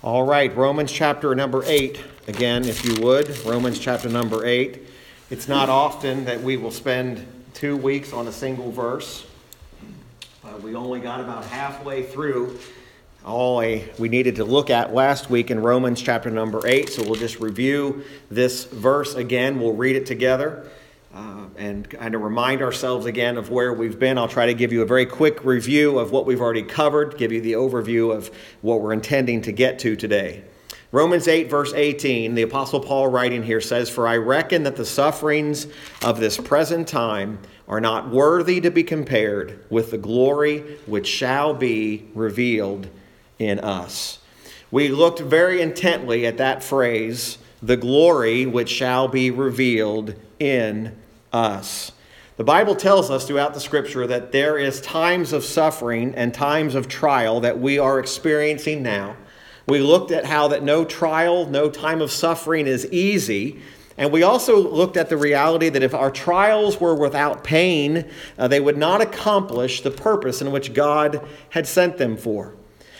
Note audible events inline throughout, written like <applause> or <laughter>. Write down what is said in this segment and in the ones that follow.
All right, Romans chapter number 8, again, if you would. Romans chapter number 8. It's not often that we will spend two weeks on a single verse. Uh, we only got about halfway through all we needed to look at last week in Romans chapter number 8. So we'll just review this verse again. We'll read it together uh, and kind of remind ourselves again of where we've been. I'll try to give you a very quick review of what we've already covered, give you the overview of what we're intending to get to today. Romans 8, verse 18, the Apostle Paul writing here says, For I reckon that the sufferings of this present time are not worthy to be compared with the glory which shall be revealed in us. We looked very intently at that phrase, the glory which shall be revealed in us. The Bible tells us throughout the scripture that there is times of suffering and times of trial that we are experiencing now. We looked at how that no trial, no time of suffering is easy. And we also looked at the reality that if our trials were without pain, uh, they would not accomplish the purpose in which God had sent them for.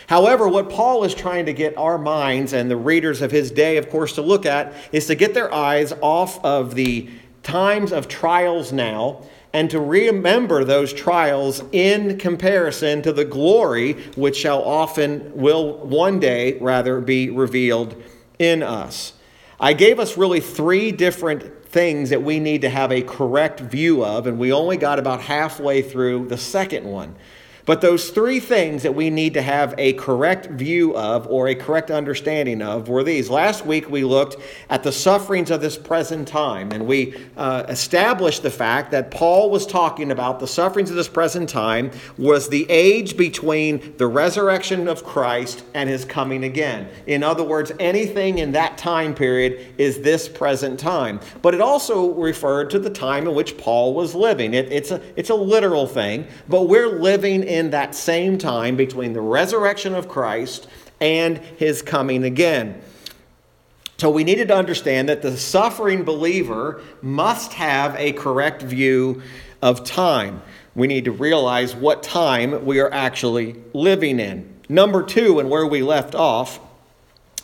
However, what Paul is trying to get our minds and the readers of his day, of course, to look at is to get their eyes off of the times of trials now and to remember those trials in comparison to the glory which shall often, will one day rather, be revealed in us. I gave us really three different things that we need to have a correct view of, and we only got about halfway through the second one. But those three things that we need to have a correct view of or a correct understanding of were these. Last week we looked at the sufferings of this present time, and we uh, established the fact that Paul was talking about the sufferings of this present time was the age between the resurrection of Christ and his coming again. In other words, anything in that time period is this present time. But it also referred to the time in which Paul was living. It, it's, a, it's a literal thing, but we're living in that same time between the resurrection of Christ and his coming again. So we needed to understand that the suffering believer must have a correct view of time. We need to realize what time we are actually living in. Number two, and where we left off,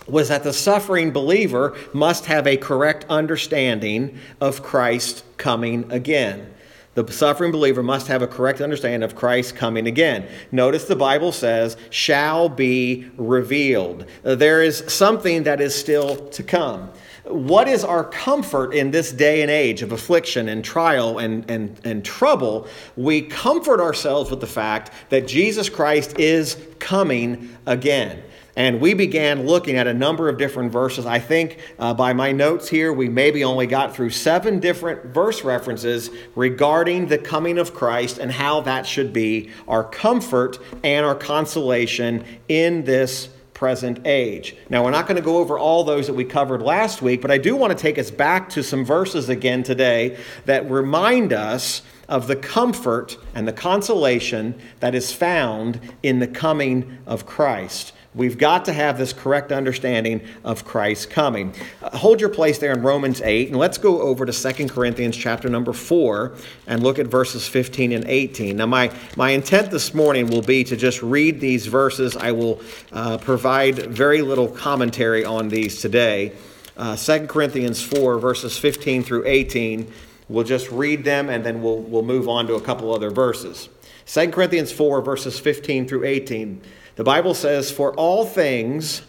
was that the suffering believer must have a correct understanding of Christ coming again. The suffering believer must have a correct understanding of Christ coming again. Notice the Bible says, shall be revealed. There is something that is still to come. What is our comfort in this day and age of affliction and trial and, and, and trouble? We comfort ourselves with the fact that Jesus Christ is coming again. And we began looking at a number of different verses. I think uh, by my notes here, we maybe only got through seven different verse references regarding the coming of Christ and how that should be our comfort and our consolation in this present age. Now, we're not going to go over all those that we covered last week, but I do want to take us back to some verses again today that remind us of the comfort and the consolation that is found in the coming of Christ. We've got to have this correct understanding of Christ's coming. Uh, hold your place there in Romans 8, and let's go over to 2 Corinthians chapter number 4 and look at verses 15 and 18. Now, my, my intent this morning will be to just read these verses. I will uh, provide very little commentary on these today. Uh, 2 Corinthians 4, verses 15 through 18. We'll just read them and then we'll, we'll move on to a couple other verses. 2 Corinthians 4, verses 15 through 18. The Bible says, For all things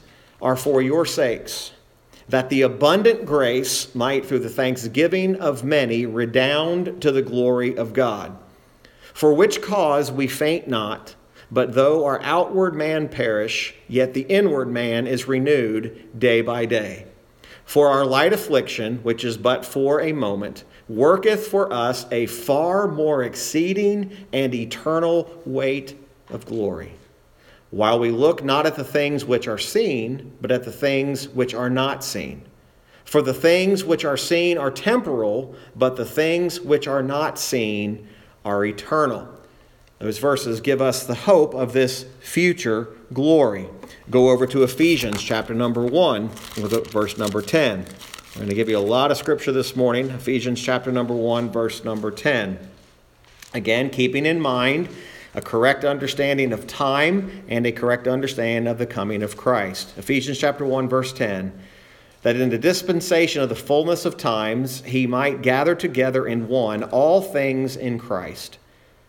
are for your sakes, that the abundant grace might, through the thanksgiving of many, redound to the glory of God. For which cause we faint not, but though our outward man perish, yet the inward man is renewed day by day. For our light affliction, which is but for a moment, worketh for us a far more exceeding and eternal weight of glory while we look not at the things which are seen, but at the things which are not seen. For the things which are seen are temporal, but the things which are not seen are eternal. Those verses give us the hope of this future glory. Go over to Ephesians chapter number 1, verse number 10. I'm going to give you a lot of scripture this morning. Ephesians chapter number 1, verse number 10. Again, keeping in mind a correct understanding of time and a correct understanding of the coming of Christ. Ephesians chapter 1 verse 10 that in the dispensation of the fullness of times he might gather together in one all things in Christ,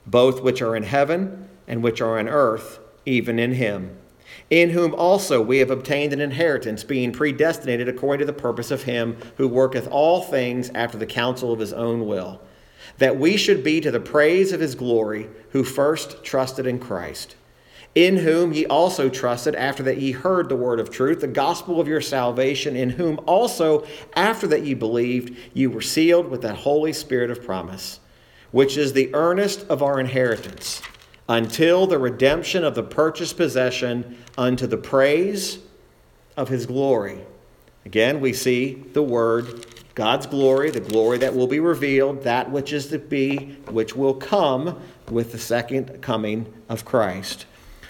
both which are in heaven and which are on earth, even in him, in whom also we have obtained an inheritance, being predestinated according to the purpose of him who worketh all things after the counsel of his own will, that we should be to the praise of his glory, who first trusted in Christ in whom ye also trusted after that ye heard the word of truth, the gospel of your salvation, in whom also after that ye believed, ye were sealed with that Holy Spirit of promise, which is the earnest of our inheritance, until the redemption of the purchased possession unto the praise of his glory. Again, we see the word God's glory, the glory that will be revealed, that which is to be, which will come with the second coming of Christ.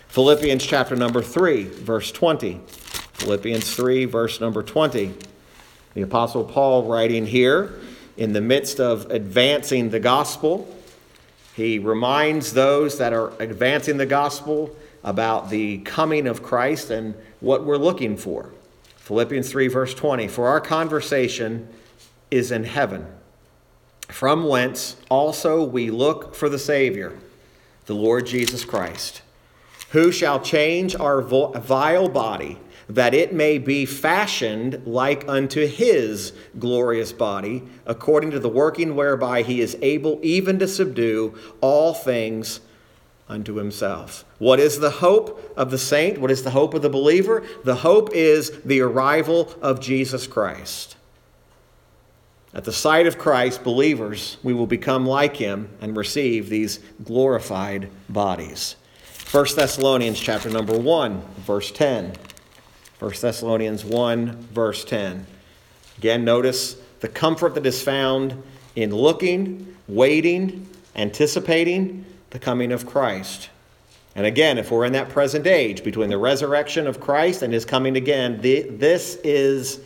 Philippians chapter number 3, verse 20. Philippians 3, verse number 20. The Apostle Paul writing here in the midst of advancing the gospel, he reminds those that are advancing the gospel about the coming of Christ and what we're looking for. Philippians 3, verse 20. For our conversation is in heaven, from whence also we look for the Savior, the Lord Jesus Christ who shall change our vile body, that it may be fashioned like unto his glorious body, according to the working whereby he is able even to subdue all things unto himself. What is the hope of the saint? What is the hope of the believer? The hope is the arrival of Jesus Christ. At the sight of Christ, believers, we will become like him and receive these glorified bodies. 1 Thessalonians chapter number 1, verse 10. 1 Thessalonians 1, verse 10. Again, notice the comfort that is found in looking, waiting, anticipating the coming of Christ. And again, if we're in that present age between the resurrection of Christ and his coming again, this is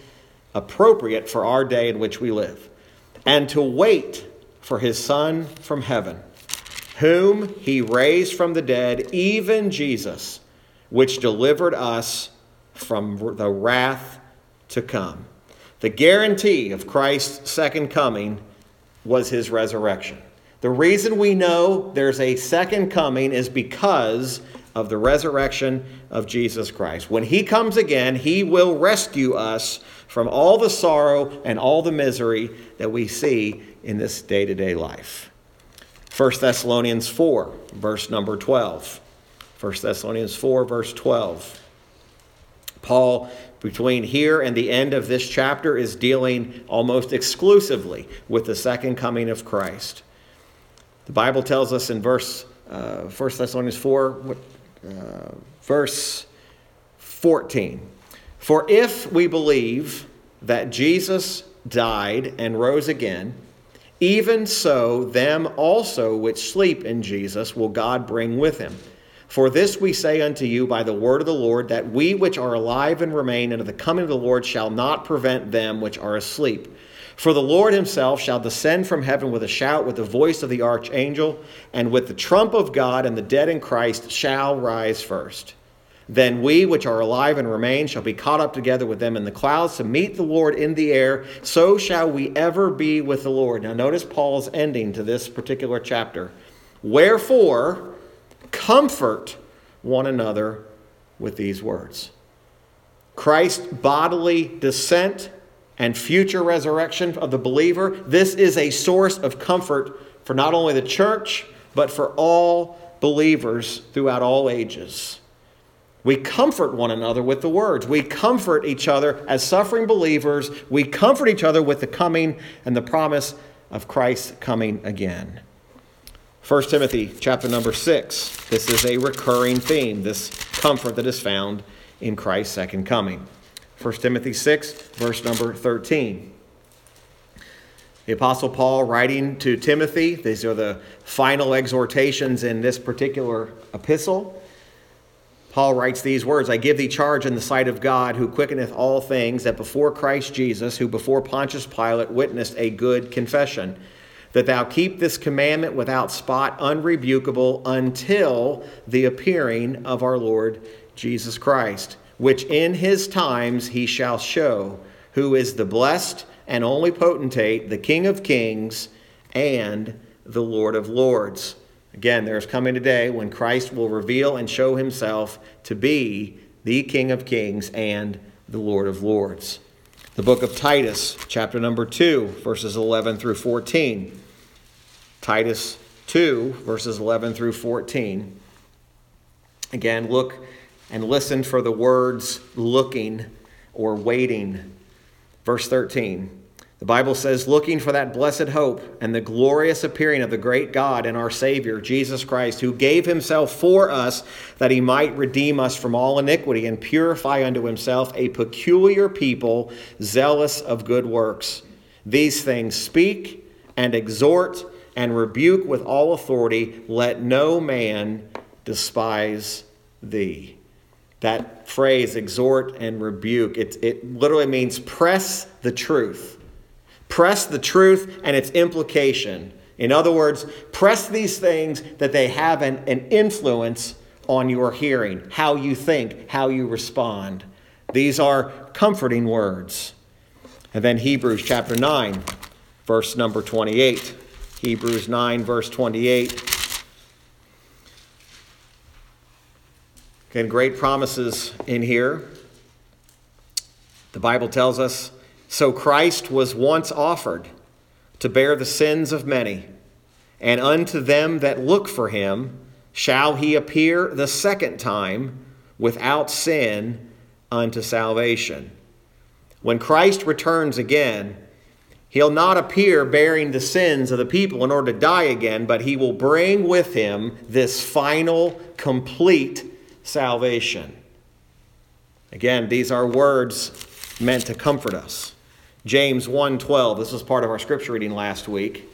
appropriate for our day in which we live. And to wait for his Son from heaven whom he raised from the dead, even Jesus, which delivered us from the wrath to come. The guarantee of Christ's second coming was his resurrection. The reason we know there's a second coming is because of the resurrection of Jesus Christ. When he comes again, he will rescue us from all the sorrow and all the misery that we see in this day to day life. 1 Thessalonians 4, verse number 12. 1 Thessalonians 4, verse 12. Paul, between here and the end of this chapter, is dealing almost exclusively with the second coming of Christ. The Bible tells us in verse uh, 1 Thessalonians 4, uh, verse 14. For if we believe that Jesus died and rose again, even so, them also which sleep in Jesus will God bring with him. For this we say unto you by the word of the Lord, that we which are alive and remain unto the coming of the Lord shall not prevent them which are asleep. For the Lord himself shall descend from heaven with a shout, with the voice of the archangel, and with the trump of God, and the dead in Christ shall rise first. Then we which are alive and remain shall be caught up together with them in the clouds to meet the Lord in the air. So shall we ever be with the Lord. Now, notice Paul's ending to this particular chapter. Wherefore, comfort one another with these words. Christ's bodily descent and future resurrection of the believer, this is a source of comfort for not only the church, but for all believers throughout all ages. We comfort one another with the words. We comfort each other as suffering believers. We comfort each other with the coming and the promise of Christ coming again. 1 Timothy chapter number 6. This is a recurring theme, this comfort that is found in Christ's second coming. 1 Timothy 6, verse number 13. The Apostle Paul writing to Timothy, these are the final exhortations in this particular epistle. Paul writes these words I give thee charge in the sight of God, who quickeneth all things, that before Christ Jesus, who before Pontius Pilate witnessed a good confession, that thou keep this commandment without spot, unrebukable, until the appearing of our Lord Jesus Christ, which in his times he shall show, who is the blessed and only potentate, the King of kings and the Lord of lords. Again, there is coming a day when Christ will reveal and show himself to be the King of kings and the Lord of lords. The book of Titus, chapter number 2, verses 11 through 14. Titus 2, verses 11 through 14. Again, look and listen for the words looking or waiting. Verse 13. The Bible says, looking for that blessed hope and the glorious appearing of the great God and our Savior, Jesus Christ, who gave himself for us that he might redeem us from all iniquity and purify unto himself a peculiar people, zealous of good works. These things speak and exhort and rebuke with all authority. Let no man despise thee. That phrase, exhort and rebuke, it, it literally means press the truth Press the truth and its implication. In other words, press these things that they have an, an influence on your hearing, how you think, how you respond. These are comforting words. And then Hebrews chapter 9, verse number 28. Hebrews 9, verse 28. Again, great promises in here. The Bible tells us so Christ was once offered to bear the sins of many, and unto them that look for him shall he appear the second time without sin unto salvation. When Christ returns again, he'll not appear bearing the sins of the people in order to die again, but he will bring with him this final, complete salvation. Again, these are words meant to comfort us. James 1:12. This was part of our scripture reading last week.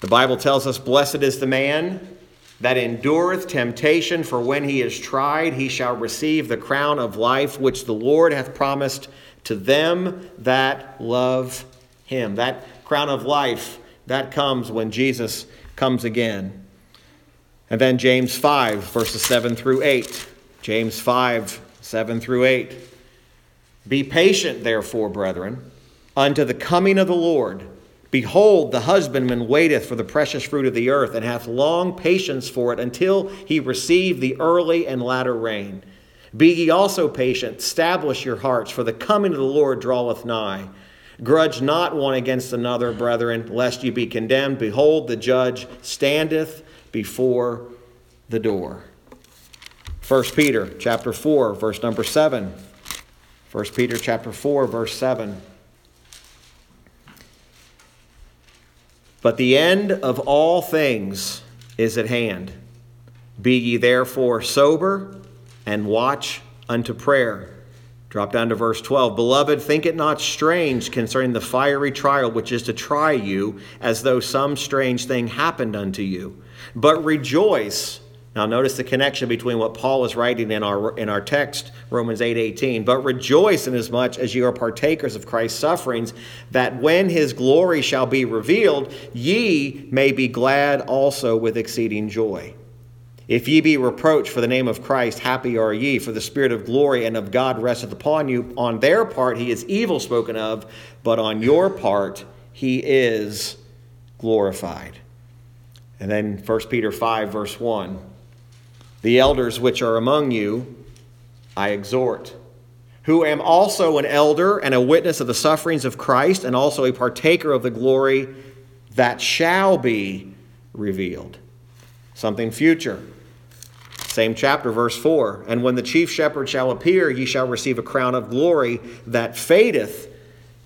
The Bible tells us, "Blessed is the man that endureth temptation, for when he is tried, he shall receive the crown of life which the Lord hath promised to them that love him." That crown of life that comes when Jesus comes again. And then James 5 verses 7 through 8. James 5 7 through 8. Be patient, therefore, brethren, unto the coming of the Lord. Behold, the husbandman waiteth for the precious fruit of the earth, and hath long patience for it until he receive the early and latter rain. Be ye also patient, establish your hearts, for the coming of the Lord draweth nigh. Grudge not one against another, brethren, lest ye be condemned. Behold, the judge standeth before the door. 1 Peter chapter 4, verse number 7. 1 Peter chapter 4 verse 7. But the end of all things is at hand. Be ye therefore sober and watch unto prayer. Drop down to verse 12. Beloved, think it not strange concerning the fiery trial which is to try you, as though some strange thing happened unto you. But rejoice now notice the connection between what Paul is writing in our in our text, Romans 8:18. But rejoice inasmuch as ye are partakers of Christ's sufferings, that when his glory shall be revealed, ye may be glad also with exceeding joy. If ye be reproached for the name of Christ, happy are ye, for the Spirit of glory and of God resteth upon you. On their part he is evil spoken of, but on your part he is glorified. And then 1 Peter 5, verse 1. The elders which are among you, I exhort, who am also an elder and a witness of the sufferings of Christ, and also a partaker of the glory that shall be revealed. Something future. Same chapter, verse 4. And when the chief shepherd shall appear, ye shall receive a crown of glory that fadeth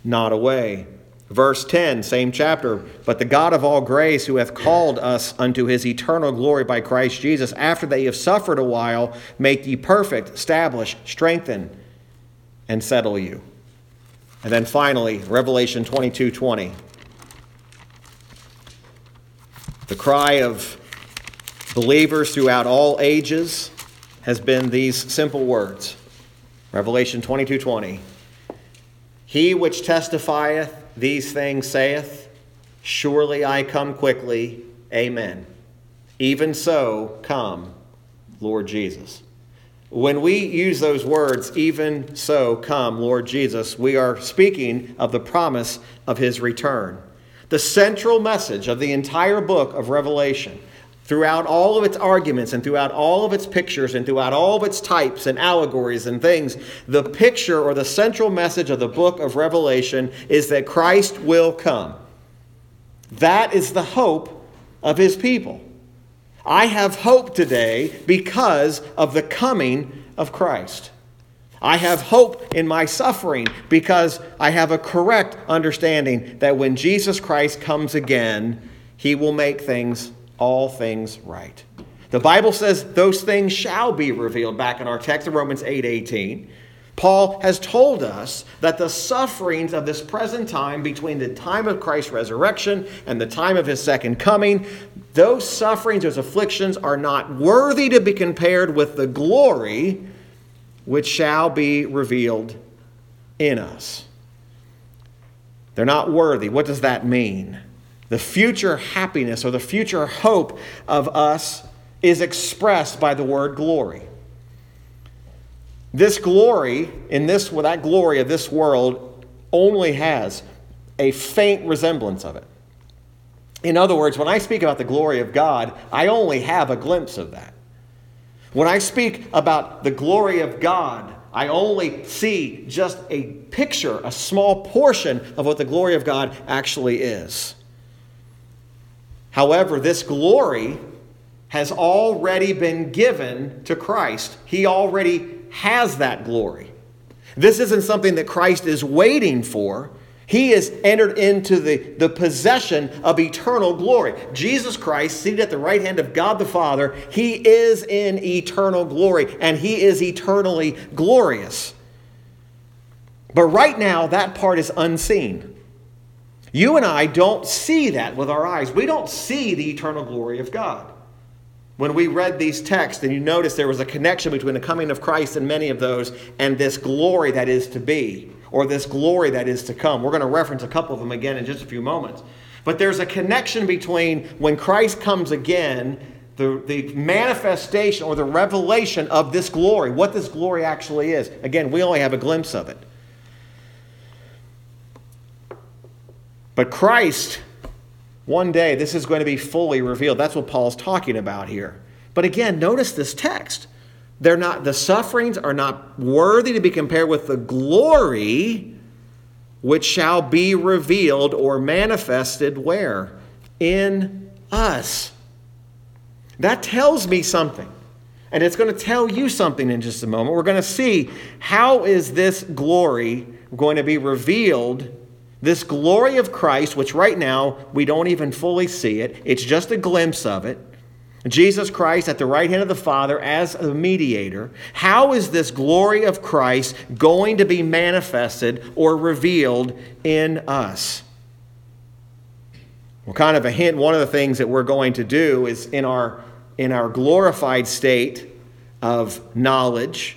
not away. Verse 10, same chapter. But the God of all grace, who hath called us unto his eternal glory by Christ Jesus, after that ye have suffered a while, make ye perfect, establish, strengthen, and settle you. And then finally, Revelation 22 20. The cry of believers throughout all ages has been these simple words Revelation 22 20. He which testifieth these things saith, Surely I come quickly. Amen. Even so, come, Lord Jesus. When we use those words, even so, come, Lord Jesus, we are speaking of the promise of his return. The central message of the entire book of Revelation, throughout all of its arguments and throughout all of its pictures and throughout all of its types and allegories and things, the picture or the central message of the book of Revelation is that Christ will come. That is the hope of his people. I have hope today because of the coming of Christ. I have hope in my suffering because I have a correct understanding that when Jesus Christ comes again, he will make things, all things right. The Bible says those things shall be revealed back in our text of Romans 8 18. Paul has told us that the sufferings of this present time, between the time of Christ's resurrection and the time of his second coming, those sufferings, those afflictions are not worthy to be compared with the glory which shall be revealed in us. They're not worthy. What does that mean? The future happiness or the future hope of us is expressed by the word glory. This glory, in this, that glory of this world, only has a faint resemblance of it. In other words, when I speak about the glory of God, I only have a glimpse of that. When I speak about the glory of God, I only see just a picture, a small portion of what the glory of God actually is. However, this glory has already been given to Christ. He already has that glory. This isn't something that Christ is waiting for. He has entered into the, the possession of eternal glory. Jesus Christ, seated at the right hand of God the Father, he is in eternal glory and he is eternally glorious. But right now, that part is unseen. You and I don't see that with our eyes. We don't see the eternal glory of God when we read these texts and you notice there was a connection between the coming of Christ and many of those and this glory that is to be or this glory that is to come. We're going to reference a couple of them again in just a few moments. But there's a connection between when Christ comes again, the, the manifestation or the revelation of this glory, what this glory actually is. Again, we only have a glimpse of it. But Christ one day, this is going to be fully revealed. That's what Paul's talking about here. But again, notice this text. They're not, the sufferings are not worthy to be compared with the glory which shall be revealed or manifested where? In us. That tells me something. And it's going to tell you something in just a moment. We're going to see how is this glory going to be revealed this glory of Christ, which right now we don't even fully see it, it's just a glimpse of it. Jesus Christ at the right hand of the Father as a mediator. How is this glory of Christ going to be manifested or revealed in us? Well, kind of a hint, one of the things that we're going to do is in our, in our glorified state of knowledge,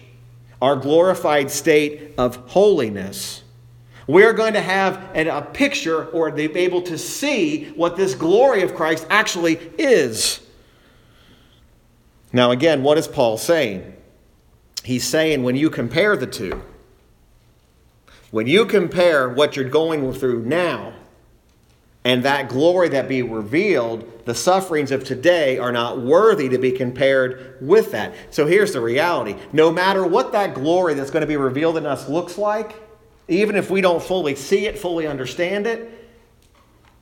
our glorified state of holiness we're going to have a picture or be able to see what this glory of Christ actually is. Now, again, what is Paul saying? He's saying when you compare the two, when you compare what you're going through now and that glory that be revealed, the sufferings of today are not worthy to be compared with that. So here's the reality no matter what that glory that's going to be revealed in us looks like, even if we don't fully see it, fully understand it,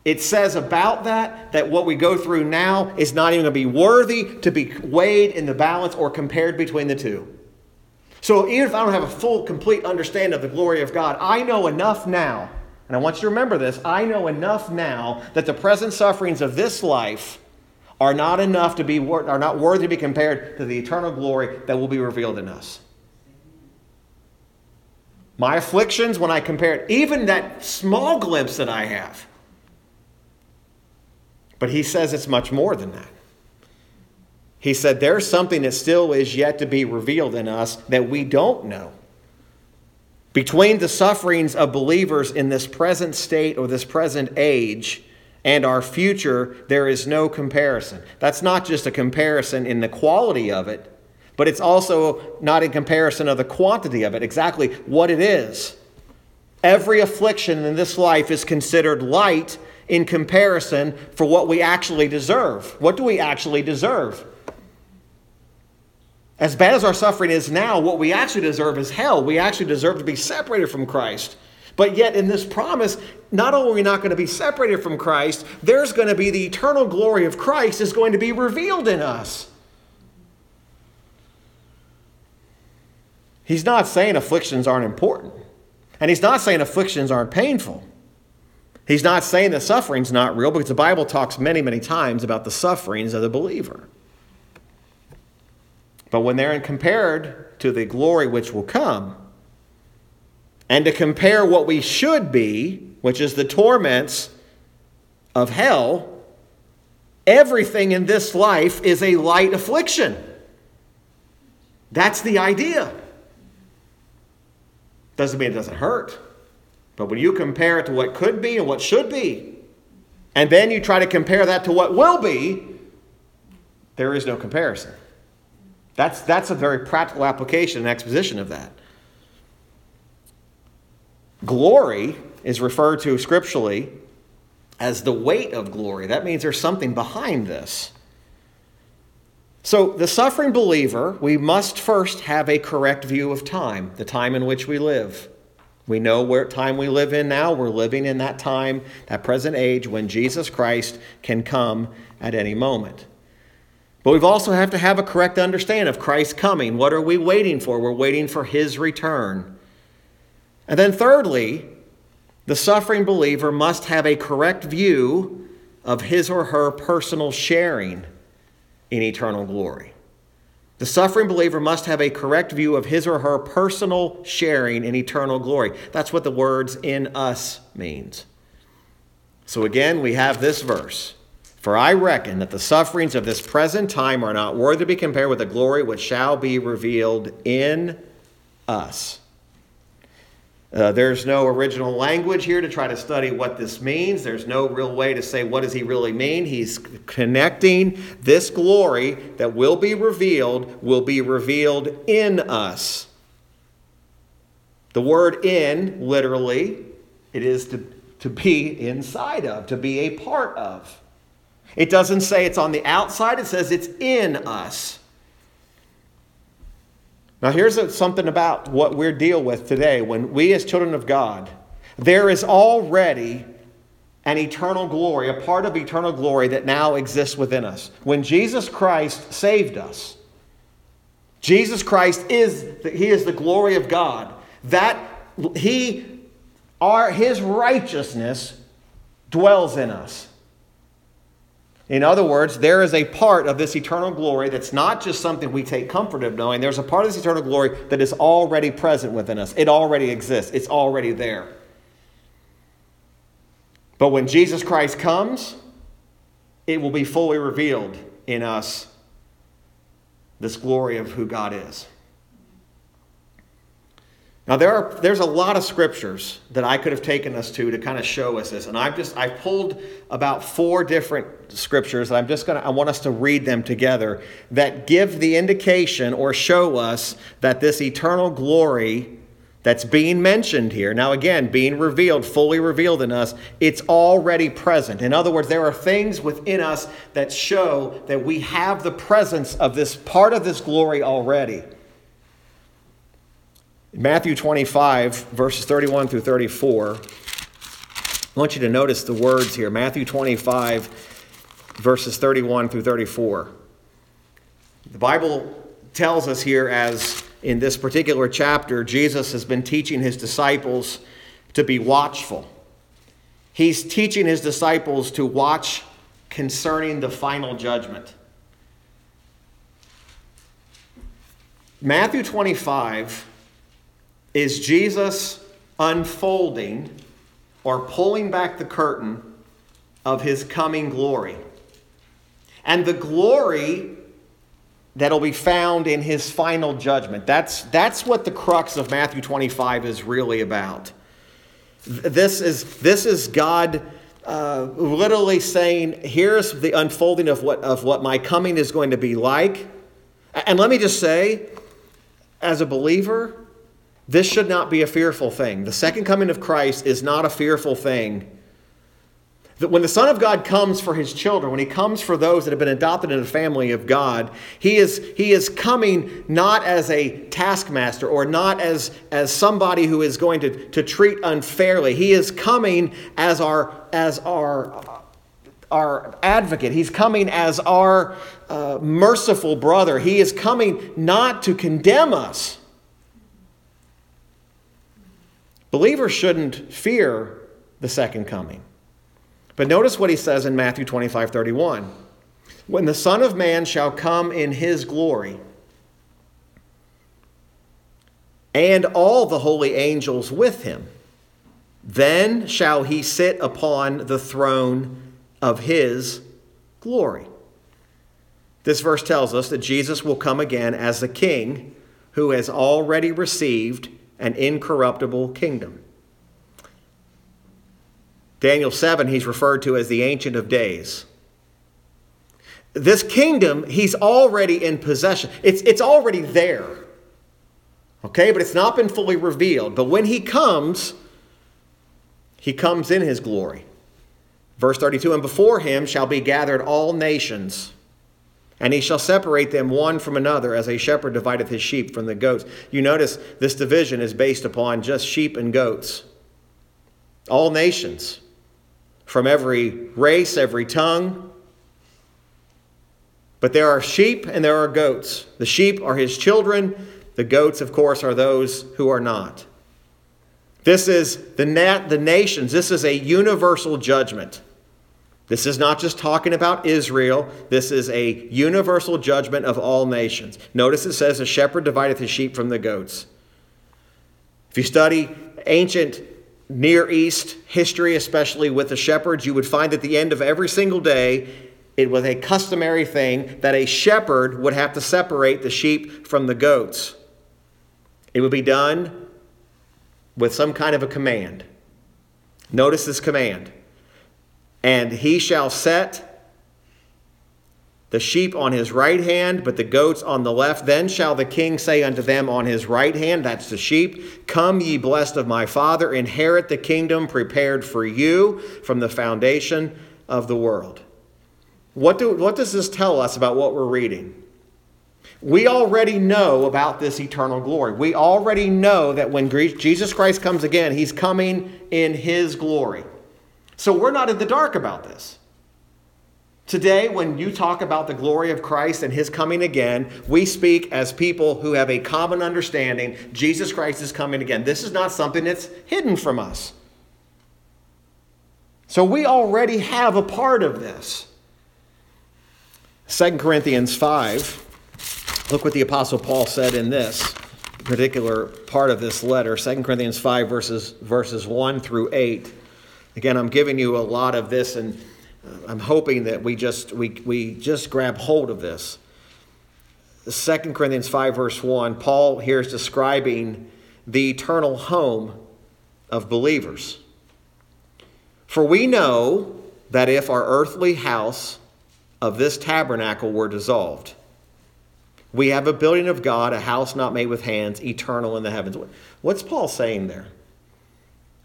it says about that that what we go through now is not even going to be worthy to be weighed in the balance or compared between the two. So even if I don't have a full, complete understanding of the glory of God, I know enough now, and I want you to remember this I know enough now that the present sufferings of this life are not enough to be are not worthy to be compared to the eternal glory that will be revealed in us. My afflictions, when I compare it, even that small glimpse that I have. But he says it's much more than that. He said there's something that still is yet to be revealed in us that we don't know. Between the sufferings of believers in this present state or this present age and our future, there is no comparison. That's not just a comparison in the quality of it, but it's also not in comparison of the quantity of it, exactly what it is. Every affliction in this life is considered light in comparison for what we actually deserve. What do we actually deserve? As bad as our suffering is now, what we actually deserve is hell. We actually deserve to be separated from Christ. But yet, in this promise, not only are we not going to be separated from Christ, there's going to be the eternal glory of Christ is going to be revealed in us. He's not saying afflictions aren't important. And he's not saying afflictions aren't painful. He's not saying that suffering's not real because the Bible talks many, many times about the sufferings of the believer. But when they're compared to the glory which will come, and to compare what we should be, which is the torments of hell, everything in this life is a light affliction. That's the idea. Doesn't mean it doesn't hurt. But when you compare it to what could be and what should be, and then you try to compare that to what will be, there is no comparison. That's, that's a very practical application and exposition of that. Glory is referred to scripturally as the weight of glory. That means there's something behind this. So, the suffering believer, we must first have a correct view of time, the time in which we live. We know what time we live in now. We're living in that time, that present age, when Jesus Christ can come at any moment. But we've also have to have a correct understanding of Christ's coming. What are we waiting for? We're waiting for his return. And then, thirdly, the suffering believer must have a correct view of his or her personal sharing in eternal glory. The suffering believer must have a correct view of his or her personal sharing in eternal glory. That's what the words in us means. So again, we have this verse. For I reckon that the sufferings of this present time are not worthy to be compared with the glory which shall be revealed in us. Uh, there's no original language here to try to study what this means. There's no real way to say what does he really mean. He's connecting this glory that will be revealed will be revealed in us. The word in, literally, it is to, to be inside of, to be a part of. It doesn't say it's on the outside, it says it's in us. Now, here's something about what we're deal with today. When we, as children of God, there is already an eternal glory, a part of eternal glory that now exists within us. When Jesus Christ saved us, Jesus Christ is he is the glory of God. That he our his righteousness dwells in us. In other words, there is a part of this eternal glory that's not just something we take comfort of knowing. There's a part of this eternal glory that is already present within us. It already exists, it's already there. But when Jesus Christ comes, it will be fully revealed in us this glory of who God is. Now there are there's a lot of scriptures that I could have taken us to to kind of show us this, and I've just I pulled about four different scriptures. That I'm just gonna I want us to read them together that give the indication or show us that this eternal glory that's being mentioned here now again being revealed fully revealed in us it's already present in other words there are things within us that show that we have the presence of this part of this glory already Matthew 25, verses 31 through 34. I want you to notice the words here. Matthew 25, verses 31 through 34. The Bible tells us here, as in this particular chapter, Jesus has been teaching his disciples to be watchful. He's teaching his disciples to watch concerning the final judgment. Matthew 25 is Jesus unfolding or pulling back the curtain of his coming glory. And the glory that'll be found in his final judgment. That's, that's what the crux of Matthew 25 is really about. This is, this is God uh, literally saying, here's the unfolding of what, of what my coming is going to be like. And let me just say, as a believer, this should not be a fearful thing. The second coming of Christ is not a fearful thing. That when the Son of God comes for his children, when he comes for those that have been adopted in the family of God, he is, he is coming not as a taskmaster or not as, as somebody who is going to, to treat unfairly. He is coming as our, as our, our advocate. He's coming as our uh, merciful brother. He is coming not to condemn us. Believers shouldn't fear the second coming. But notice what he says in Matthew 25 31. When the Son of Man shall come in his glory, and all the holy angels with him, then shall he sit upon the throne of his glory. This verse tells us that Jesus will come again as the king who has already received an incorruptible kingdom. Daniel 7, he's referred to as the Ancient of Days. This kingdom, he's already in possession. It's, it's already there. Okay, but it's not been fully revealed. But when he comes, he comes in his glory. Verse 32 And before him shall be gathered all nations, and he shall separate them one from another, as a shepherd divideth his sheep from the goats. You notice this division is based upon just sheep and goats. All nations from every race, every tongue. But there are sheep and there are goats. The sheep are his children, the goats, of course, are those who are not. This is the, nat- the nations, this is a universal judgment. This is not just talking about Israel. This is a universal judgment of all nations. Notice it says, A shepherd divideth his sheep from the goats. If you study ancient Near East history, especially with the shepherds, you would find at the end of every single day, it was a customary thing that a shepherd would have to separate the sheep from the goats. It would be done with some kind of a command. Notice this command. And he shall set the sheep on his right hand, but the goats on the left. Then shall the king say unto them on his right hand, that's the sheep, Come, ye blessed of my father, inherit the kingdom prepared for you from the foundation of the world. What, do, what does this tell us about what we're reading? We already know about this eternal glory. We already know that when Jesus Christ comes again, he's coming in his glory. So we're not in the dark about this. Today, when you talk about the glory of Christ and his coming again, we speak as people who have a common understanding Jesus Christ is coming again. This is not something that's hidden from us. So we already have a part of this. 2 Corinthians 5, look what the Apostle Paul said in this particular part of this letter 2 Corinthians 5, verses, verses 1 through 8. Again, I'm giving you a lot of this and uh, I'm hoping that we just we, we just grab hold of this. 2 Corinthians 5 verse 1, Paul here is describing the eternal home of believers. For we know that if our earthly house of this tabernacle were dissolved, we have a building of God, a house not made with hands, eternal in the heavens. What's Paul saying there?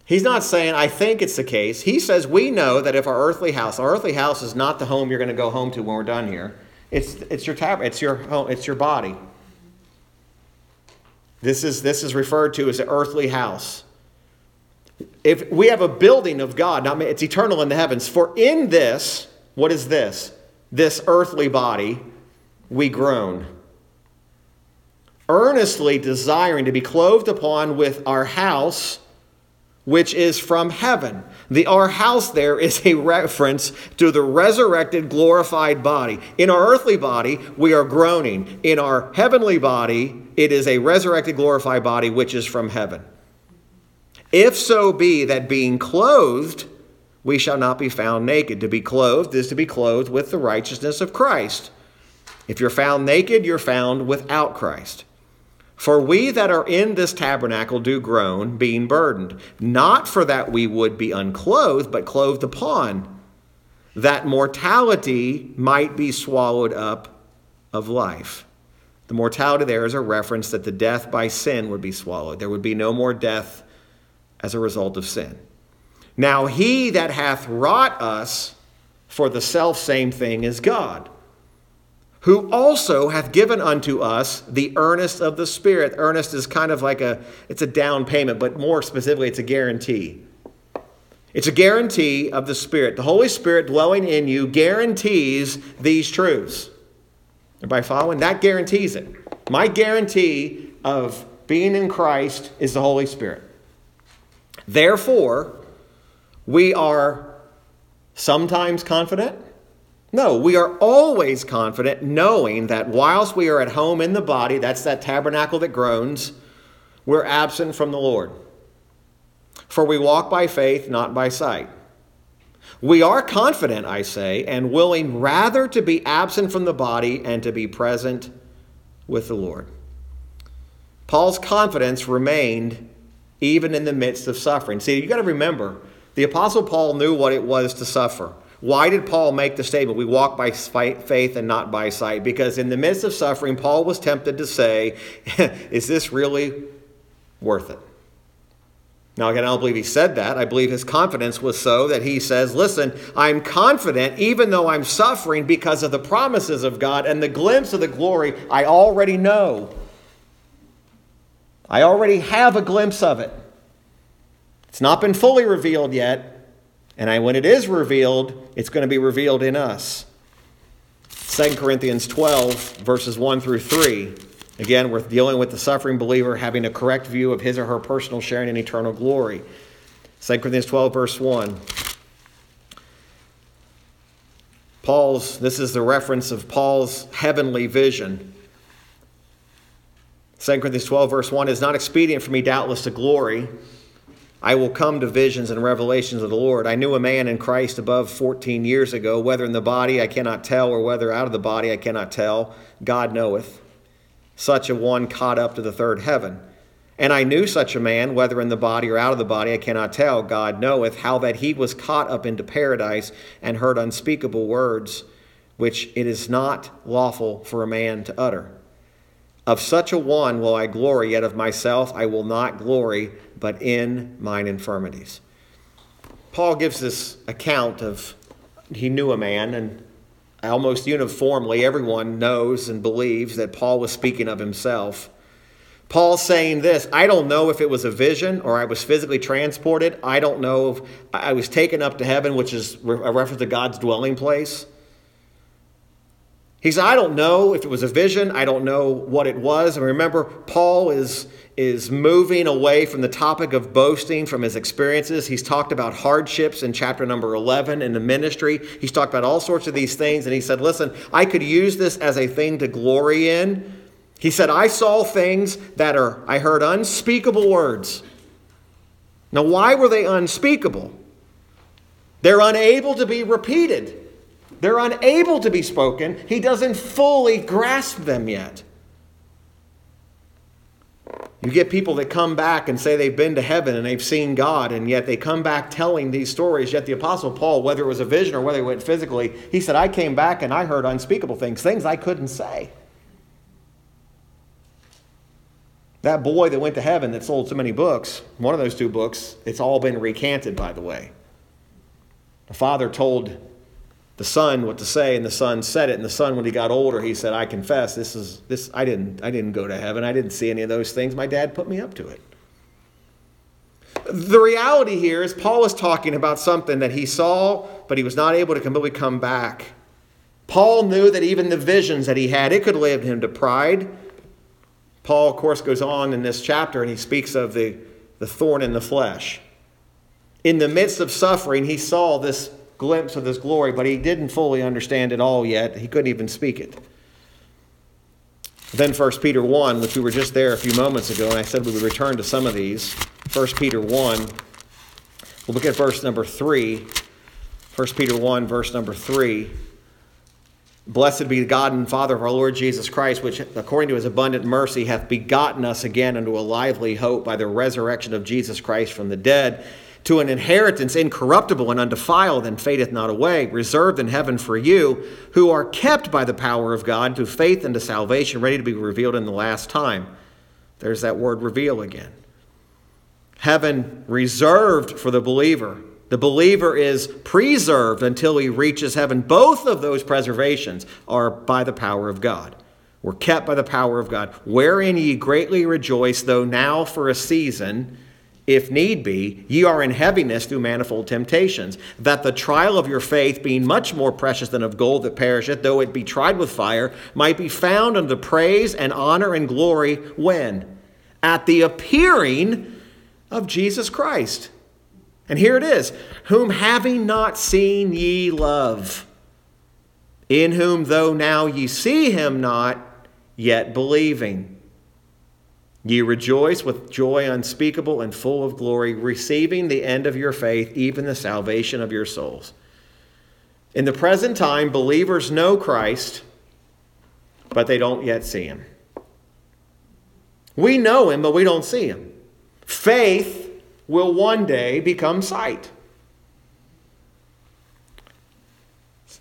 He's not saying, I think it's the case. He says, we know that if our earthly house, our earthly house is not the home you're going to go home to when we're done here. It's, it's your tab, it's your home, it's your body. This is, this is referred to as the earthly house. If we have a building of God, not, it's eternal in the heavens. For in this, what is this? This earthly body, we groan. Earnestly desiring to be clothed upon with our house which is from heaven. The our house there is a reference to the resurrected, glorified body. In our earthly body, we are groaning. In our heavenly body, it is a resurrected, glorified body which is from heaven. If so be that being clothed, we shall not be found naked. To be clothed is to be clothed with the righteousness of Christ. If you're found naked, you're found without Christ. For we that are in this tabernacle do groan, being burdened, not for that we would be unclothed, but clothed upon, that mortality might be swallowed up of life. The mortality there is a reference that the death by sin would be swallowed. There would be no more death as a result of sin. Now, he that hath wrought us for the self same thing is God who also hath given unto us the earnest of the Spirit. Earnest is kind of like a, it's a down payment, but more specifically, it's a guarantee. It's a guarantee of the Spirit. The Holy Spirit dwelling in you guarantees these truths. Everybody following? That guarantees it. My guarantee of being in Christ is the Holy Spirit. Therefore, we are sometimes confident no, we are always confident knowing that whilst we are at home in the body, that's that tabernacle that groans, we're absent from the Lord. For we walk by faith, not by sight. We are confident, I say, and willing rather to be absent from the body and to be present with the Lord. Paul's confidence remained even in the midst of suffering. See, you got to remember, the Apostle Paul knew what it was to suffer. Why did Paul make the statement, we walk by faith and not by sight? Because in the midst of suffering, Paul was tempted to say, <laughs> Is this really worth it? Now, again, I don't believe he said that. I believe his confidence was so that he says, Listen, I'm confident even though I'm suffering because of the promises of God and the glimpse of the glory I already know. I already have a glimpse of it. It's not been fully revealed yet, and I, when it is revealed, it's going to be revealed in us. 2 Corinthians 12, verses 1 through 3. Again, we're dealing with the suffering believer having a correct view of his or her personal sharing in eternal glory. 2 Corinthians 12, verse 1. Paul's, this is the reference of Paul's heavenly vision. 2 Corinthians 12, verse 1 is not expedient for me, doubtless, to glory I will come to visions and revelations of the Lord. I knew a man in Christ above 14 years ago, whether in the body I cannot tell, or whether out of the body I cannot tell. God knoweth. Such a one caught up to the third heaven. And I knew such a man, whether in the body or out of the body, I cannot tell. God knoweth how that he was caught up into paradise and heard unspeakable words, which it is not lawful for a man to utter. Of such a one will I glory, yet of myself I will not glory, but in mine infirmities. Paul gives this account of he knew a man, and almost uniformly everyone knows and believes that Paul was speaking of himself. Paul saying this I don't know if it was a vision or I was physically transported. I don't know if I was taken up to heaven, which is a reference to God's dwelling place. He said, I don't know if it was a vision. I don't know what it was. And remember, Paul is, is moving away from the topic of boasting from his experiences. He's talked about hardships in chapter number 11 in the ministry. He's talked about all sorts of these things. And he said, Listen, I could use this as a thing to glory in. He said, I saw things that are, I heard unspeakable words. Now, why were they unspeakable? They're unable to be repeated. They're unable to be spoken. He doesn't fully grasp them yet. You get people that come back and say they've been to heaven and they've seen God, and yet they come back telling these stories. Yet the Apostle Paul, whether it was a vision or whether he went physically, he said, I came back and I heard unspeakable things, things I couldn't say. That boy that went to heaven that sold so many books, one of those two books, it's all been recanted, by the way. The father told the son what to say and the son said it and the son when he got older he said i confess this is this i didn't i didn't go to heaven. I didn't see any of those things. My dad put me up to it. The reality here is paul is talking about something that he saw but he was not able to completely come back. Paul knew that even the visions that he had it could lead him to pride. Paul of course goes on in this chapter and he speaks of the, the thorn in the flesh. In the midst of suffering he saw this glimpse of this glory, but he didn't fully understand it all yet. He couldn't even speak it. Then 1 Peter 1, which we were just there a few moments ago, and I said we would return to some of these. 1 Peter 1, we'll look at verse number 3. 1 Peter 1, verse number 3. Blessed be the God and Father of our Lord Jesus Christ, which according to his abundant mercy hath begotten us again unto a lively hope by the resurrection of Jesus Christ from the dead, to an inheritance incorruptible and undefiled and fadeth not away, reserved in heaven for you, who are kept by the power of God to faith and to salvation, ready to be revealed in the last time. There's that word reveal again. Heaven reserved for the believer the believer is preserved until he reaches heaven. Both of those preservations are by the power of God. We're kept by the power of God. Wherein ye greatly rejoice, though now for a season, if need be, ye are in heaviness through manifold temptations, that the trial of your faith, being much more precious than of gold that perisheth, though it be tried with fire, might be found unto praise and honor and glory when? At the appearing of Jesus Christ and here it is Whom having not seen ye love, in whom though now ye see him not, yet believing. Ye rejoice with joy unspeakable and full of glory, receiving the end of your faith, even the salvation of your souls. In the present time, believers know Christ, but they don't yet see him. We know him, but we don't see him. Faith will one day become sight.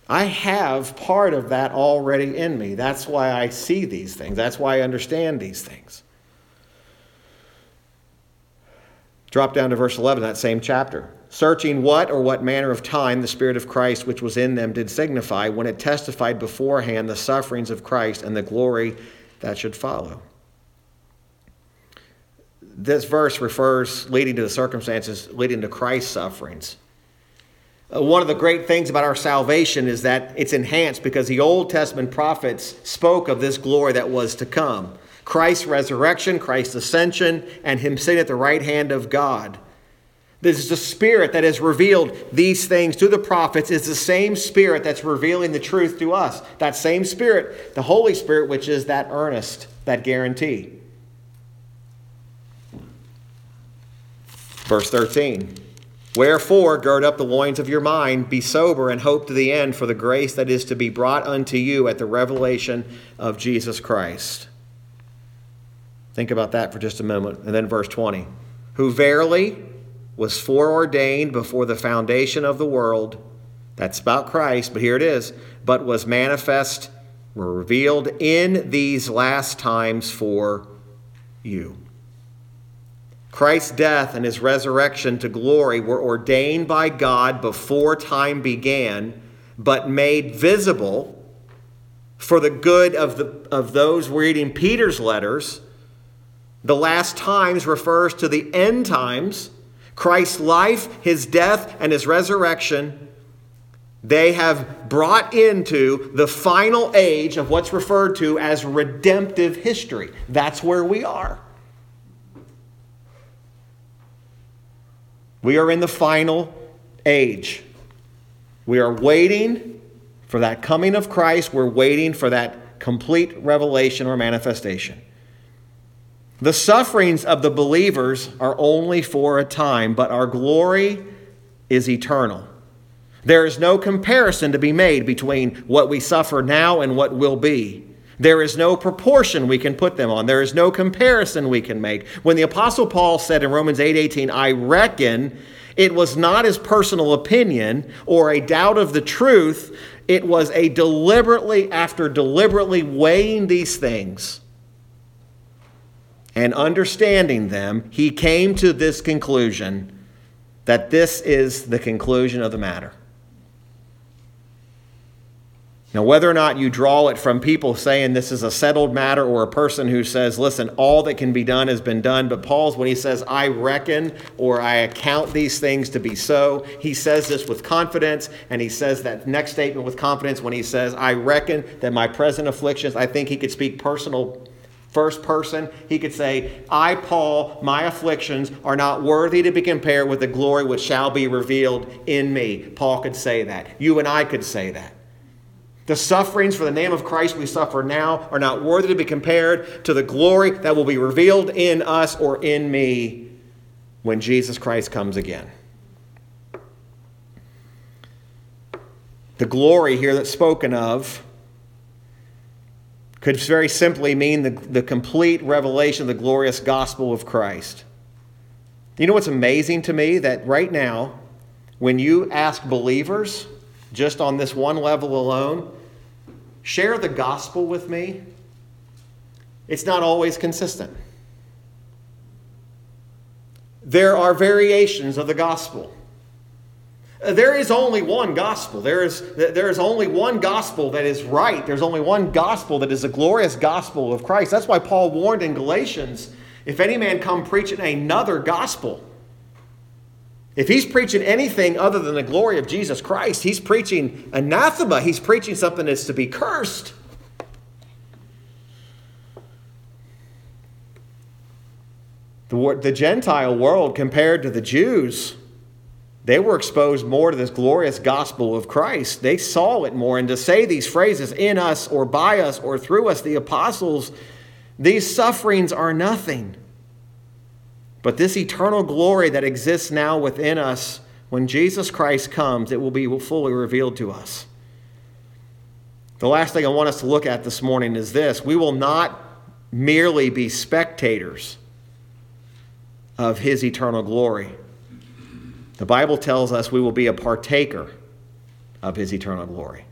I have part of that already in me. That's why I see these things. That's why I understand these things. Drop down to verse 11, that same chapter. Searching what or what manner of time the Spirit of Christ which was in them did signify when it testified beforehand the sufferings of Christ and the glory that should follow this verse refers leading to the circumstances leading to Christ's sufferings. Uh, one of the great things about our salvation is that it's enhanced because the Old Testament prophets spoke of this glory that was to come Christ's resurrection, Christ's ascension, and Him sitting at the right hand of God. This is the Spirit that has revealed these things to the prophets, is the same Spirit that's revealing the truth to us. That same Spirit, the Holy Spirit, which is that earnest, that guarantee. Verse 13 Wherefore, gird up the loins of your mind, be sober, and hope to the end for the grace that is to be brought unto you at the revelation of Jesus Christ. Think about that for just a moment. And then verse 20 Who verily was foreordained before the foundation of the world. That's about Christ, but here it is. But was manifest, were revealed in these last times for you. Christ's death and his resurrection to glory were ordained by God before time began, but made visible for the good of, the, of those reading Peter's letters. The last times refers to the end times. Christ's life, his death, and his resurrection, they have brought into the final age of what's referred to as redemptive history. That's where we are. We are in the final age. We are waiting for that coming of Christ. We're waiting for that complete revelation or manifestation. The sufferings of the believers are only for a time, but our glory is eternal. There is no comparison to be made between what we suffer now and what will be. There is no proportion we can put them on. There is no comparison we can make. When the apostle Paul said in Romans 8:18, "I reckon it was not his personal opinion or a doubt of the truth, it was a deliberately after deliberately weighing these things and understanding them, he came to this conclusion that this is the conclusion of the matter. Now, whether or not you draw it from people saying this is a settled matter or a person who says, listen, all that can be done has been done, but Paul's, when he says, I reckon or I account these things to be so, he says this with confidence, and he says that next statement with confidence when he says, I reckon that my present afflictions, I think he could speak personal first person. He could say, I, Paul, my afflictions are not worthy to be compared with the glory which shall be revealed in me. Paul could say that. You and I could say that. The sufferings for the name of Christ we suffer now are not worthy to be compared to the glory that will be revealed in us or in me when Jesus Christ comes again. The glory here that's spoken of could very simply mean the, the complete revelation of the glorious gospel of Christ. You know what's amazing to me? That right now, when you ask believers, just on this one level alone, share the gospel with me, it's not always consistent. There are variations of the gospel. There is only one gospel. There is, there is only one gospel that is right. There's only one gospel that is a glorious gospel of Christ. That's why Paul warned in Galatians if any man come preaching another gospel, if he's preaching anything other than the glory of Jesus Christ, he's preaching anathema. He's preaching something that's to be cursed. The, the Gentile world, compared to the Jews, they were exposed more to this glorious gospel of Christ. They saw it more. And to say these phrases, in us or by us or through us, the apostles, these sufferings are nothing. But this eternal glory that exists now within us, when Jesus Christ comes, it will be fully revealed to us. The last thing I want us to look at this morning is this we will not merely be spectators of his eternal glory. The Bible tells us we will be a partaker of his eternal glory.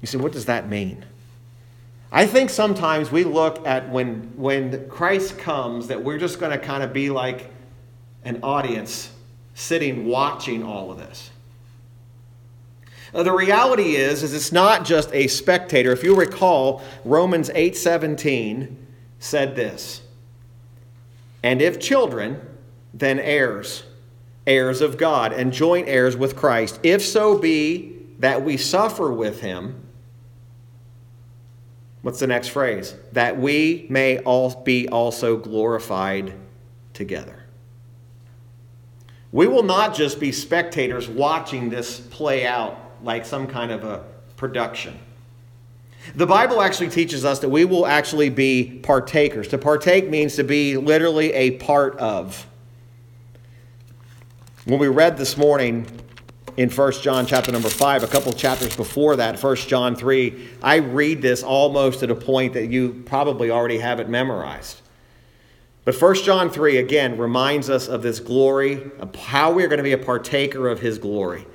You say, what does that mean? I think sometimes we look at when, when Christ comes that we're just going to kind of be like an audience sitting watching all of this. the reality is, is it's not just a spectator. If you recall, Romans 8:17 said this. And if children, then heirs, heirs of God, and joint heirs with Christ, if so be that we suffer with him. What's the next phrase? That we may all be also glorified together. We will not just be spectators watching this play out like some kind of a production. The Bible actually teaches us that we will actually be partakers. To partake means to be literally a part of. When we read this morning in 1 John chapter number 5, a couple chapters before that, 1 John 3, I read this almost at a point that you probably already have it memorized. But 1 John 3, again, reminds us of this glory, of how we're going to be a partaker of his glory.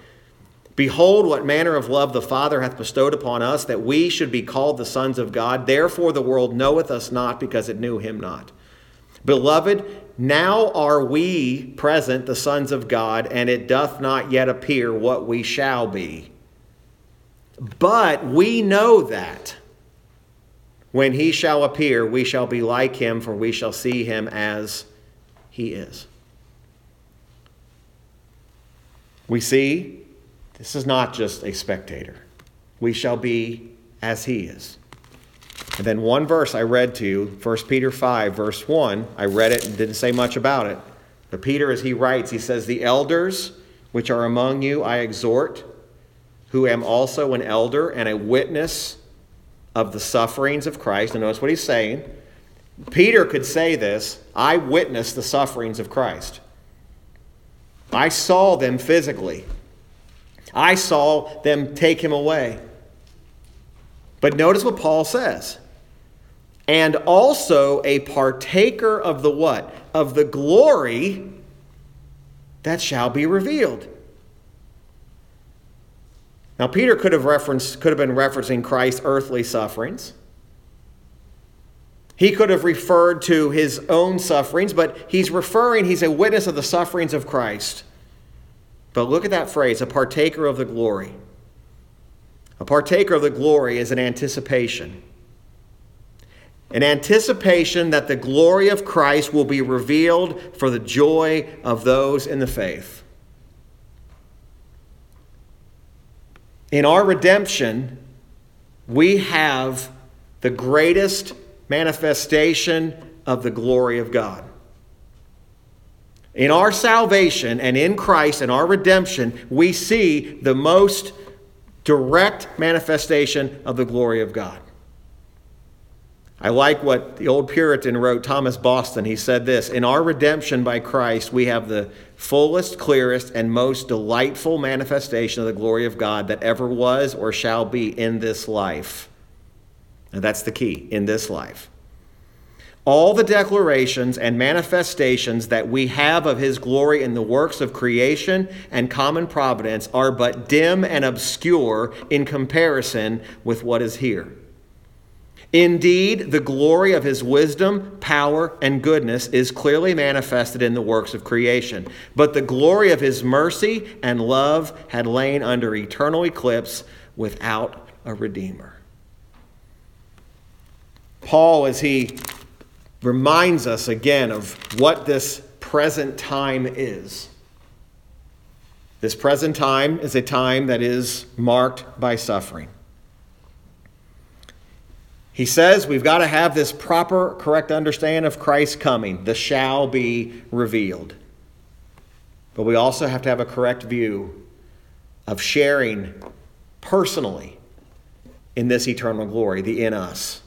Behold, what manner of love the Father hath bestowed upon us, that we should be called the sons of God. Therefore, the world knoweth us not, because it knew him not. Beloved, now are we present the sons of God, and it doth not yet appear what we shall be. But we know that when he shall appear, we shall be like him, for we shall see him as he is. We see this is not just a spectator. We shall be as he is. And then one verse I read to you, 1 Peter 5, verse 1, I read it and didn't say much about it. But Peter, as he writes, he says, The elders which are among you I exhort, who am also an elder and a witness of the sufferings of Christ. And notice what he's saying. Peter could say this I witnessed the sufferings of Christ. I saw them physically. I saw them take him away. But notice what Paul says. And also a partaker of the what? Of the glory that shall be revealed. Now Peter could have referenced could have been referencing Christ's earthly sufferings. He could have referred to his own sufferings, but he's referring, he's a witness of the sufferings of Christ. But look at that phrase a partaker of the glory. A partaker of the glory is an anticipation. An anticipation that the glory of Christ will be revealed for the joy of those in the faith. In our redemption, we have the greatest manifestation of the glory of God. In our salvation and in Christ and our redemption, we see the most direct manifestation of the glory of God. I like what the old Puritan wrote, Thomas Boston. He said this In our redemption by Christ, we have the fullest, clearest, and most delightful manifestation of the glory of God that ever was or shall be in this life. And that's the key in this life. All the declarations and manifestations that we have of his glory in the works of creation and common providence are but dim and obscure in comparison with what is here. Indeed, the glory of his wisdom, power, and goodness is clearly manifested in the works of creation. But the glory of his mercy and love had lain under eternal eclipse without a redeemer. Paul, as he reminds us again of what this present time is. This present time is a time that is marked by suffering. He says we've got to have this proper, correct understanding of Christ's coming. The shall be revealed. But we also have to have a correct view of sharing personally in this eternal glory, the in us.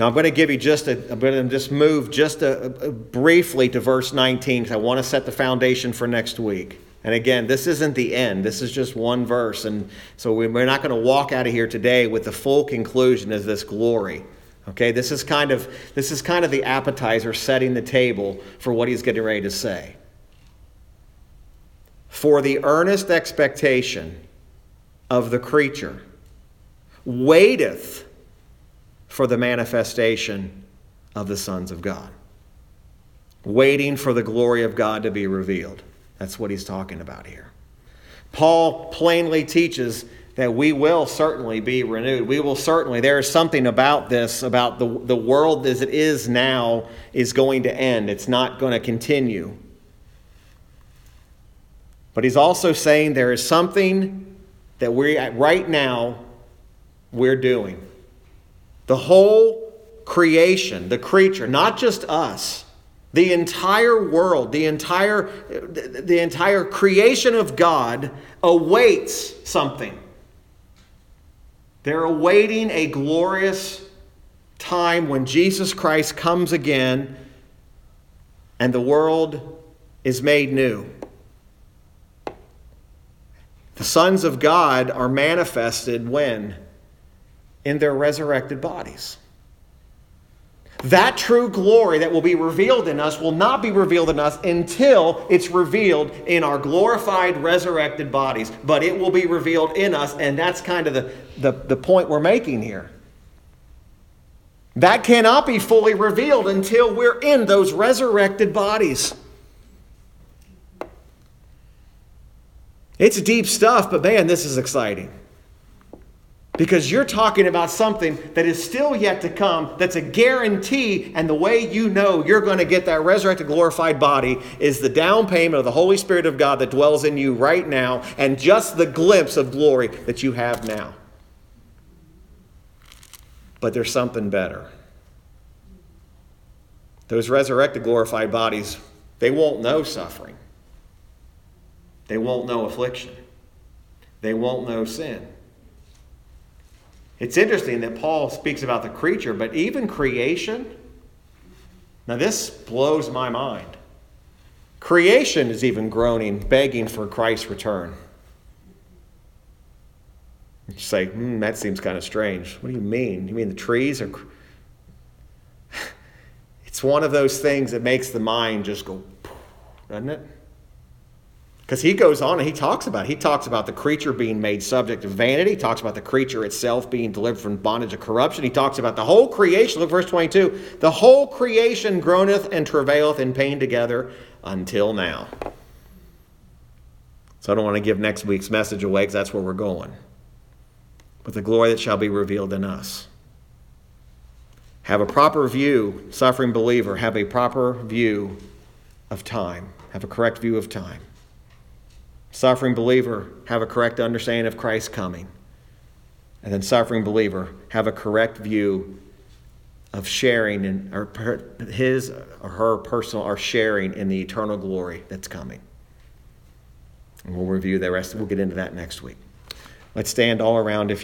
Now I'm going to give you just a, I'm going to just move just a, a briefly to verse 19 because I want to set the foundation for next week. And again, this isn't the end. This is just one verse. And so we're not going to walk out of here today with the full conclusion of this glory. Okay, this is kind of this is kind of the appetizer setting the table for what he's getting ready to say. For the earnest expectation of the creature waiteth for the manifestation of the sons of God. Waiting for the glory of God to be revealed. That's what he's talking about here. Paul plainly teaches that we will certainly be renewed. We will certainly, there is something about this, about the, the world as it is now, is going to end. It's not going to continue. But he's also saying there is something that we, right now, we're doing. The whole creation, the creature, not just us, the entire world, the entire, the entire creation of God awaits something. They're awaiting a glorious time when Jesus Christ comes again and the world is made new. The sons of God are manifested when? in their resurrected bodies. That true glory that will be revealed in us will not be revealed in us until it's revealed in our glorified, resurrected bodies. But it will be revealed in us, and that's kind of the, the, the point we're making here. That cannot be fully revealed until we're in those resurrected bodies. It's deep stuff, but man, this is exciting. Because you're talking about something that is still yet to come, that's a guarantee, and the way you know you're going to get that resurrected, glorified body is the down payment of the Holy Spirit of God that dwells in you right now, and just the glimpse of glory that you have now. But there's something better. Those resurrected, glorified bodies, they won't know suffering, they won't know affliction, they won't know sin. It's interesting that Paul speaks about the creature, but even creation, now this blows my mind. Creation is even groaning, begging for Christ's return. You say, hmm, that seems kind of strange. What do you mean? You mean the trees are. <sighs> It's one of those things that makes the mind just go, <laughs> doesn't it? Because he goes on and he talks about it. He talks about the creature being made subject to vanity. He talks about the creature itself being delivered from bondage of corruption. He talks about the whole creation. Look, verse 22. The whole creation groaneth and travaileth in pain together until now. So I don't want to give next week's message away because that's where we're going. But the glory that shall be revealed in us. Have a proper view, suffering believer, have a proper view of time. Have a correct view of time suffering believer have a correct understanding of Christ's coming. And then suffering believer have a correct view of sharing in his or her personal or sharing in the eternal glory that's coming. And we'll review the rest. We'll get into that next week. Let's stand all around if